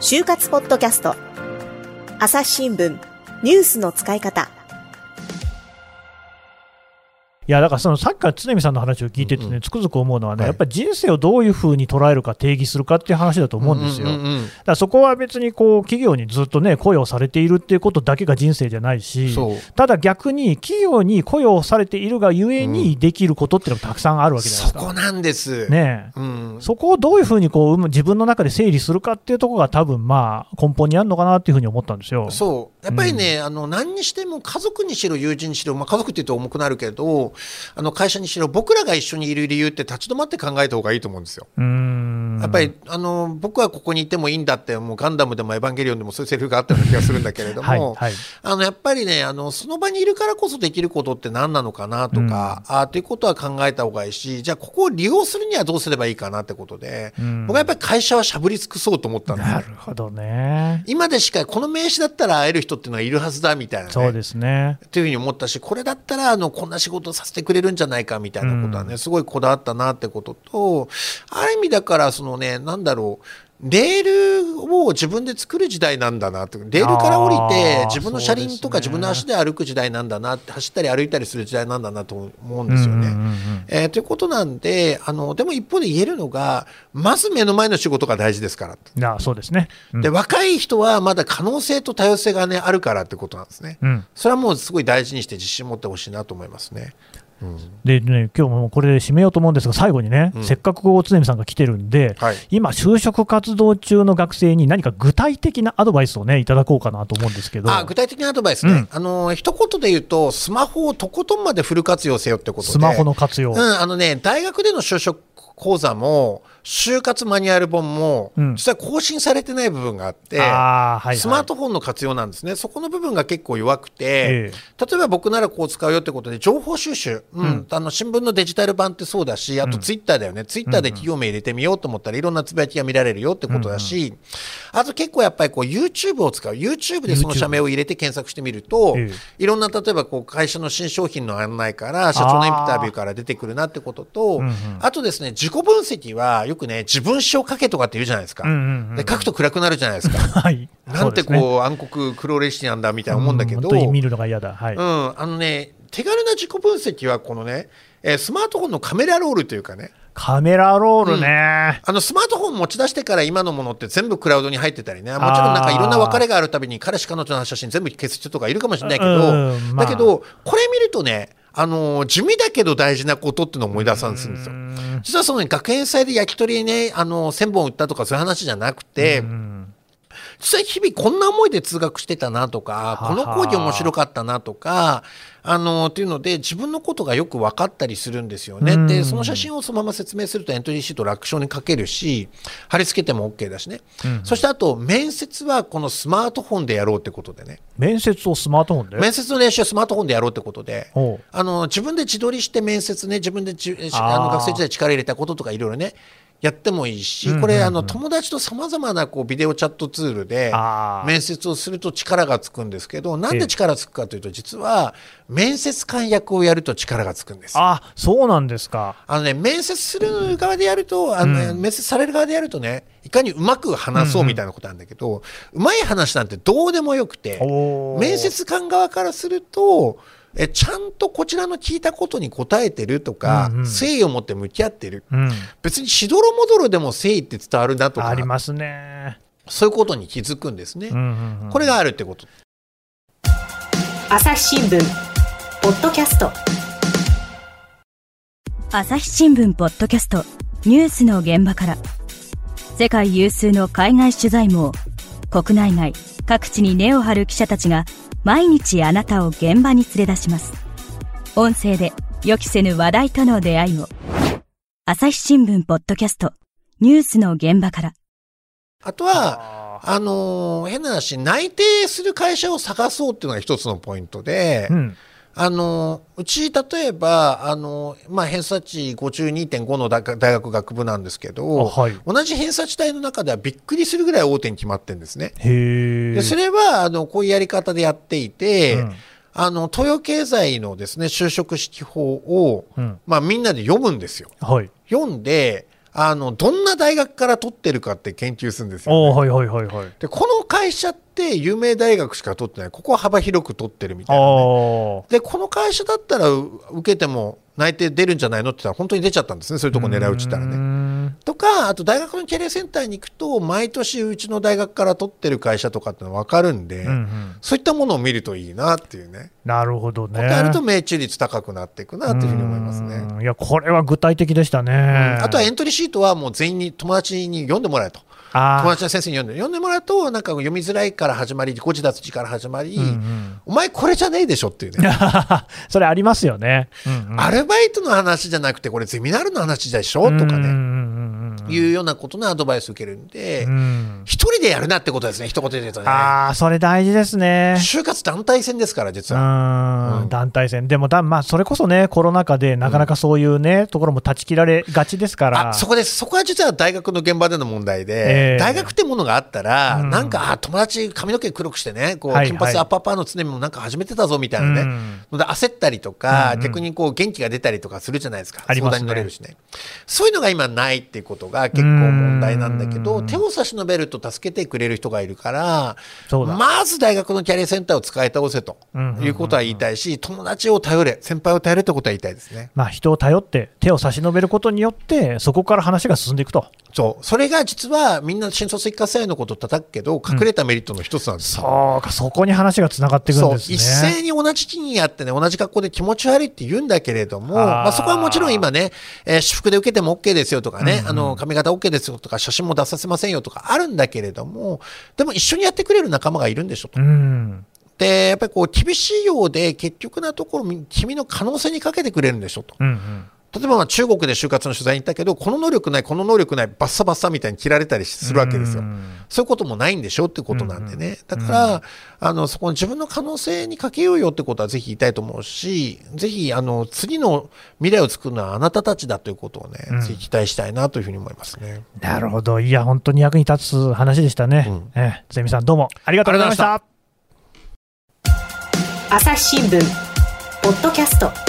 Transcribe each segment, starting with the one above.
就活ポッドキャスト。朝日新聞ニュースの使い方。いやだからそのさっきから常見さんの話を聞いててね、つくづく思うのはね、はい。やっぱり人生をどういうふうに捉えるか、定義するかっていう話だと思うんですよ。うんうんうんだからそこは別にこう企業にずっとね、雇用されているっていうことだけが人生じゃないしただ逆に企業に雇用されているがゆえにできることっていうのがたくさんあるわけじゃないですか。そこなんです。ねえ。うん、そこをどういうふうにこう自分の中で整理するかっていうところが多分まあ根本にあるのかなっていうふうに思ったんですよ。そう。やっぱりね、あの何にしても家族にしろ友人にしろ、まあ、家族って言うと重くなるけどあの会社にしろ僕らが一緒にいる理由って立ち止まって考えた方がいいと思うんですよ。やっぱりあの僕はここにいてもいいんだってもうガンダムでもエヴァンゲリオンでもそういうセリフがあったような気がするんだけれども、はいはいあのやっぱりねあのその場にいるからこそできることって何なのかなとか、あーということは考えた方がいいしじゃあここを利用するにはどうすればいいかなってことで、ん僕はやっぱり会社はしゃぶり尽くそうと思ったんですよなるほどね。今でしかこの名刺だったら会える人っていうのはいるはずだみたいなね。そうですね。っていうふうに思ったしこれだったらあのこんな仕事をさせてくれるんじゃないかみたいなことはね、すごいこだわったなってこととある意味だからそのねなんだろうレールを自分で作る時代なんだなってレールから降りて自分の車輪とか自分の足で歩く時代なんだなって走ったり歩いたりする時代なんだなと思うんですよね。ということなんであのでも一方で言えるのがまず目の前の仕事が大事ですからあそうですね。うんで若い人はまだ可能性と多様性がねあるからってことなんですね。うんそれはもうすごい大事にして自信持ってほしいなと思いますね。でね、今日もこれで締めようと思うんですが、最後にね、うん。せっかくこう常見さんが来てるんで、はい。今、就職活動中の学生に何か具体的なアドバイスをね、いただこうかなと思うんですけど、あ具体的なアドバイスね、うん。あの一言で言うとスマホをとことんまでフル活用せよってことで。スマホの活用。うん、あのね大学での就職講座も就活マニュアル本も、うん。実は更新されてない部分があってスマートフォンの活用なんですね。そこの部分が結構弱くて、え例えば僕ならこう使うよってことで情報収集、うん。あの新聞のデジタル版ってそうだしあとツイッターだよね、ツイッターで企業名入れてみようと思ったらいろんなつぶやきが見られるよってことだし、あと結構やっぱりこう YouTube を使う。YouTube でその社名を入れて検索してみると、えいろんな例えばこう会社の新商品の案内から社長のインタビューから出てくるなってこととあとですね自己分析はよくね自分史を書けとかって言うじゃないですか、うんうんうんで書くと暗くなるじゃないですか。はい、なんてそうねこう暗黒黒歴史なんだみたいな思うんだけど、本当に見るのが嫌だ。はい。うん、あのね手軽な自己分析はこのね、えースマートフォンのカメラロールというかねカメラロールね。あのスマートフォン持ち出してから今のものって全部クラウドに入ってたりね。もちろんなんかいろんな別れがあるたびに彼氏彼女の写真全部消す人とかいるかもしれないけど、うんまあ。だけどこれ見るとねあのー地味だけど大事なことっていうのを思い出さんするんですよ。実はその、ね、学園祭で焼き鳥ね、あのー1000本売ったとかそういう話じゃなくて、うん実際日々こんな思いで通学してたなとかこの講義面白かったなとかあ。のっていうので自分のことがよく分かったりするんですよね。うん。でその写真をそのまま説明するとエントリーシート楽勝に書けるし貼り付けても OK だしね、うんそしてあと面接はこのスマートフォンでやろうってことでね。面接をスマートフォンで？面接の練習はスマートフォンでやろうってことで。あの自分で自撮りして面接ね自分であの学生時代力入れたこととかいろいろねやってもいいし、これあの友達とさまざまなこうビデオチャットツールで面接をすると力がつくんですけどなんで力つくかというと実は面接官役をやると力がつくんです。よ。あそうなんですか。あのね、面接する側でやると、あのねうん。面接される側でやるとね、いかにうまく話そうみたいなことなんだけど、うまい話なんてどうでもよくて、面接官側からすると、えちゃんとこちらの聞いたことに答えてるとか、うんうん誠意を持って向き合ってる。うん。別にしどろもどろでも誠意って伝わるなとかあり、ますね。そういうことに気づくんですね。うんうんうんこれがあるってこと。朝日新聞ポッドキャスト朝日新聞ポッドキャストニュースの現場から世界有数の海外取材網国内外各地に根を張る記者たちが毎日あなたを現場に連れ出します。音声で予期せぬ話題との出会いを朝日新聞ポッドキャスト。ニュースの現場から。あとは、あのー変な話、内定する会社を探そうっていうのが一つのポイントで、うん。あのうち例えばあの、まあ、偏差値52.5の大学大学学部なんですけど、あはい同じ偏差値帯の中ではびっくりするぐらい大手に決まってるんですね。でそれはあのこういうやり方でやっていて、うんあの東洋経済のですね就職式法を、うんまあ、みんなで読むんですよ。はい。読んであのどんな大学から取ってるかって研究するんですよ、ね、はいはいはいはい。でこの会社って有名大学しか取ってないここは幅広く取ってるみたいな、ね、でこの会社だったらう受けても内定出るんじゃないのって言ったら本当に出ちゃったんですね。そういうとこ狙い撃ちたらね。んとかあと大学のキャリアセンターに行くと毎年うちの大学から取ってる会社とかっての分かるんで、うんうんそういったものを見るといいなっていうね。なるほどね。やると命中率高くなっていくなっていうふうに思いますね。うんいや、これは具体的でしたね。あとはエントリーシートはもう全員に友達に読んでもらえと。友達の先生に読んで読んでもらうとなんか読みづらいから始まり誤字脱字から始まり、うんうんお前これじゃねえでしょっていうね それありますよね。うんうんアルバイトの話じゃなくてこれゼミナールの話でしょとかうんうんねうんうんいうようなことのアドバイスを受けるんでうん。一人でやるなってことですね一言で言うとね。ああ、それ大事ですね。就活団体戦ですから実うは。ん。団体戦、でもだ、まあ、それこそね、コロナ禍でなかなかそういうね、ところも断ち切られがちですから、あそこです。そこは実は大学の現場での問題で、ええ。大学ってものがあったら、うん。なんかあ友達髪の毛黒くしてねこう、はい金髪はい。アッパーパーの常にもなんか始めてたぞみたいなね、うん。ので焦ったりとか、逆にこう元気が出たりとかするじゃないですか。ありますね。相談に乗れるしね。そういうのが今ないっていうことが結構問題なんだけどうん手を差し伸べると助けてくれる人がいるからまず大学のキャリアセンターを使い倒せとうんうんうんいうことは言いたいし友達を頼れ先輩を頼れってことは言いたいですね。まあ、人を頼って、手を差し伸べることによって、そこから話が進んでいくと。そう。それが実はみんな新卒一過生のことを叩くけど、隠れたメリットの一つなんですよ。そうか、そこに話がつながっていくんそうですね。一斉に同じ地にやってね、同じ学校で気持ち悪いって言うんだけれども、あーまあ、そこはもちろん今ね、えー私服で受けても OK ですよとかね、うんうんあの、髪型 OK ですよとか、写真も出させませんよとかあるんだけれども、でも一緒にやってくれる仲間がいるんでしょと。うん。で、やっぱりこう、厳しいようで、結局なところ、み君の可能性にかけてくれるんでしょと。うんうん。例えばまあ中国で就活の取材に行ったけど、この能力ない、この能力ない、バッサバッサみたいに切られたりするわけですよ。うんそういうこともないんでしょってことなんでね。うんだから、あの、そこの自分の可能性にかけようよってことはぜひ言いたいと思うし、ぜひ、あの、次の未来を作るのはあなたたちだということをね、うんぜひ期待したいなというふうに思いますね。なるほど。いや、本当に役に立つ話でしたね。うんええゼミさん、どうもありがとうございました。朝日新聞ポッドキャスト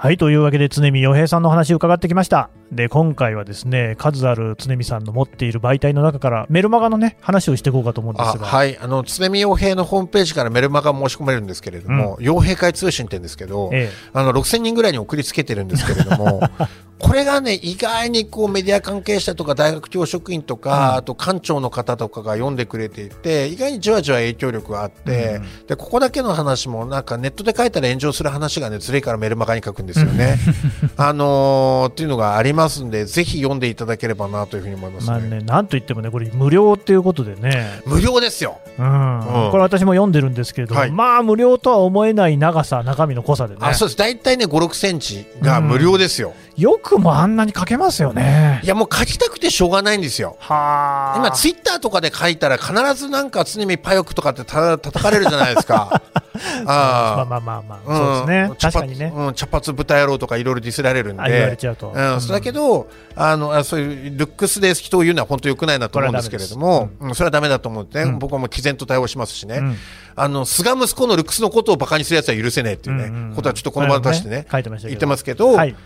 はい、というわけで、常見洋平さんのお話を伺ってきました。で、今回はですね、数ある常見さんの持っている媒体の中から、メルマガのね、話をしていこうかと思うんであすが。はい。あの、常見洋平のホームページからメルマガ申し込めるんですけれども、洋平会通信って言うんですけど、えあの、6000人ぐらいに送りつけてるんですけれども、これがね、意外にこうメディア関係者とか大学教職員とか、あと館長の方とかが読んでくれていて、意外にじわじわ影響力があって、で、ここだけの話もなんかネットで書いたら炎上する話がね、ずれからメルマガに書くんですよね。あのーっていうのがありますんで、ぜひ読んでいただければなというふうに思いますね。まあね、なんといってもね、これ、無料っていうことでね、無料ですよ。うんうんこれ、私も読んでるんですけれども、はいまあ、無料とは思えない長さ、中身の濃さでね、あ、そうです。大体ね、5、6センチが無料ですよ。よくもあんなに書けますよねい。や、もう書きたくてしょうがないんですよ。はあ。今、ツイッターとかで書いたら必ずなんか常にパヨクとかってた叩かれるじゃないですか。まああまあまあまあ、あそうですね確かにね。うん、茶髪豚野郎とかいろいろディスられるんで。あ言われちゃうと。うん、そうだけど、あの、あそういうルックスで人を言うのは本当良くないなと思うんですけれども、うん、それはダメだと思ってね、うん僕はもう毅然と対応しますしね。うんあの、菅息子のルックスのことをバカにするやつは許せねえっていうね、うんうんうんことはちょっとこの場で出してね、書いてましたけど言ってますけど、はい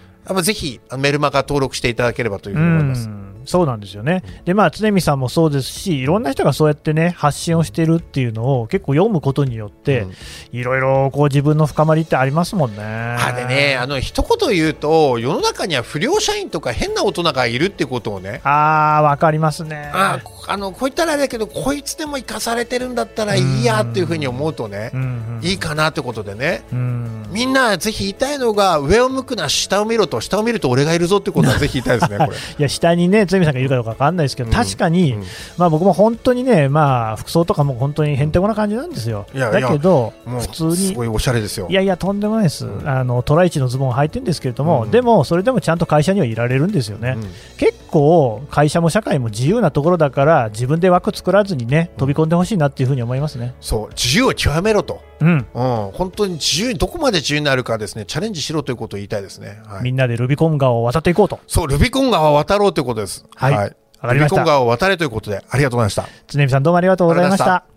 ぜひメルマガ登録していただければというふうに思います。うんそうなんですよね、でまあ、常見さんもそうですし、いろんな人がそうやってね、発信をしてるっていうのを結構読むことによって、いろいろこう自分の深まりってありますもんね。あでね、あの一言言うと、世の中には不良社員とか変な大人がいるってことをね、あー、わかりますね。あこあのこう言ったらあれだけど、こいつでも生かされてるんだったらいいやっていうふうに思うとねう、んうん。いいかなってことでね。うん。みんなぜひ言いたいのが上を向くな下を見ろと下を見ると俺がいるぞってことはぜひ言いたいですね これ。いや下にね、常見さんがいるかどうかわかんないですけど、うん。確かに、うん。まあ、僕も本当にね、まあ、服装とかも本当にへんてこな感じなんですよ。いやだけど、普通にすごいおしゃれですよ。いやいや、とんでもないです、うん。あのトライチのズボンを履いてるんですけれども、うん。でも、それでもちゃんと会社にはいられるんですよね、うん。結構、会社も社会も自由なところだから、自分で枠作らずにね、飛び込んでほしいなっていうふうに思いますね。そう自由を極めろと、うん。うん、本当に自由どこまで自由になるかですね。チャレンジしろということを言いたいですね、はい、みんなでルビコン川を渡っていこうと、そうルビコン川を渡ろうということです。はい。わかりました。ルビコン川を渡れということでありがとうございました。常見さん、どうもありがとうございましあた。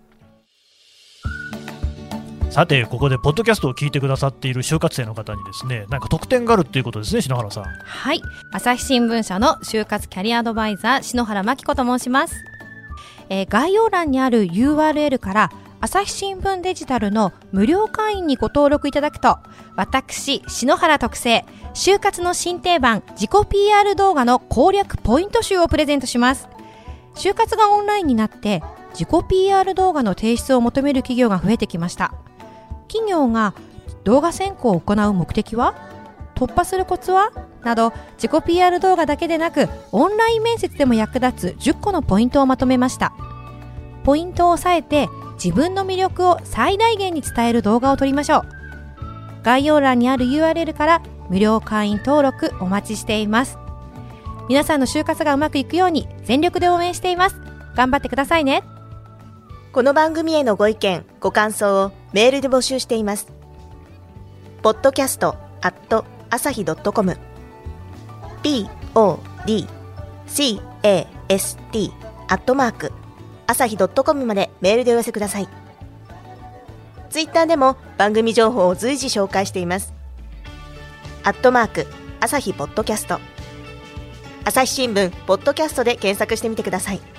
さてここでポッドキャストを聞いてくださっている就活生の方にですねなんか特典があるっていうことですね篠原さん。はい。朝日新聞社の就活キャリアアドバイザー篠原真紀子と申します、えー概要欄にある URL から朝日新聞デジタルの無料会員にご登録いただくと私篠原特製就活の新定番自己 PR 動画の攻略ポイント集をプレゼントします。就活がオンラインになって自己 PR 動画の提出を求める企業が増えてきました。企業が動画選考を行う目的は突破するコツはなど自己 PR 動画だけでなくオンライン面接でも役立つ10個のポイントをまとめました。ポイントを押さえて自分の魅力を最大限に伝える動画を撮りましょう。概要欄にある URL から無料会員登録お待ちしています。皆さんの就活がうまくいくように全力で応援しています。頑張ってくださいね。この番組へのご意見、ご感想をメールで募集しています。podcast at 朝日 .com p o d c a s t アットマーク朝日 .com までメールでお寄せください。ツイッターでも番組情報を随時紹介しています。アットマーク朝日ポッドキャスト朝日新聞ポッドキャストで検索してみてください。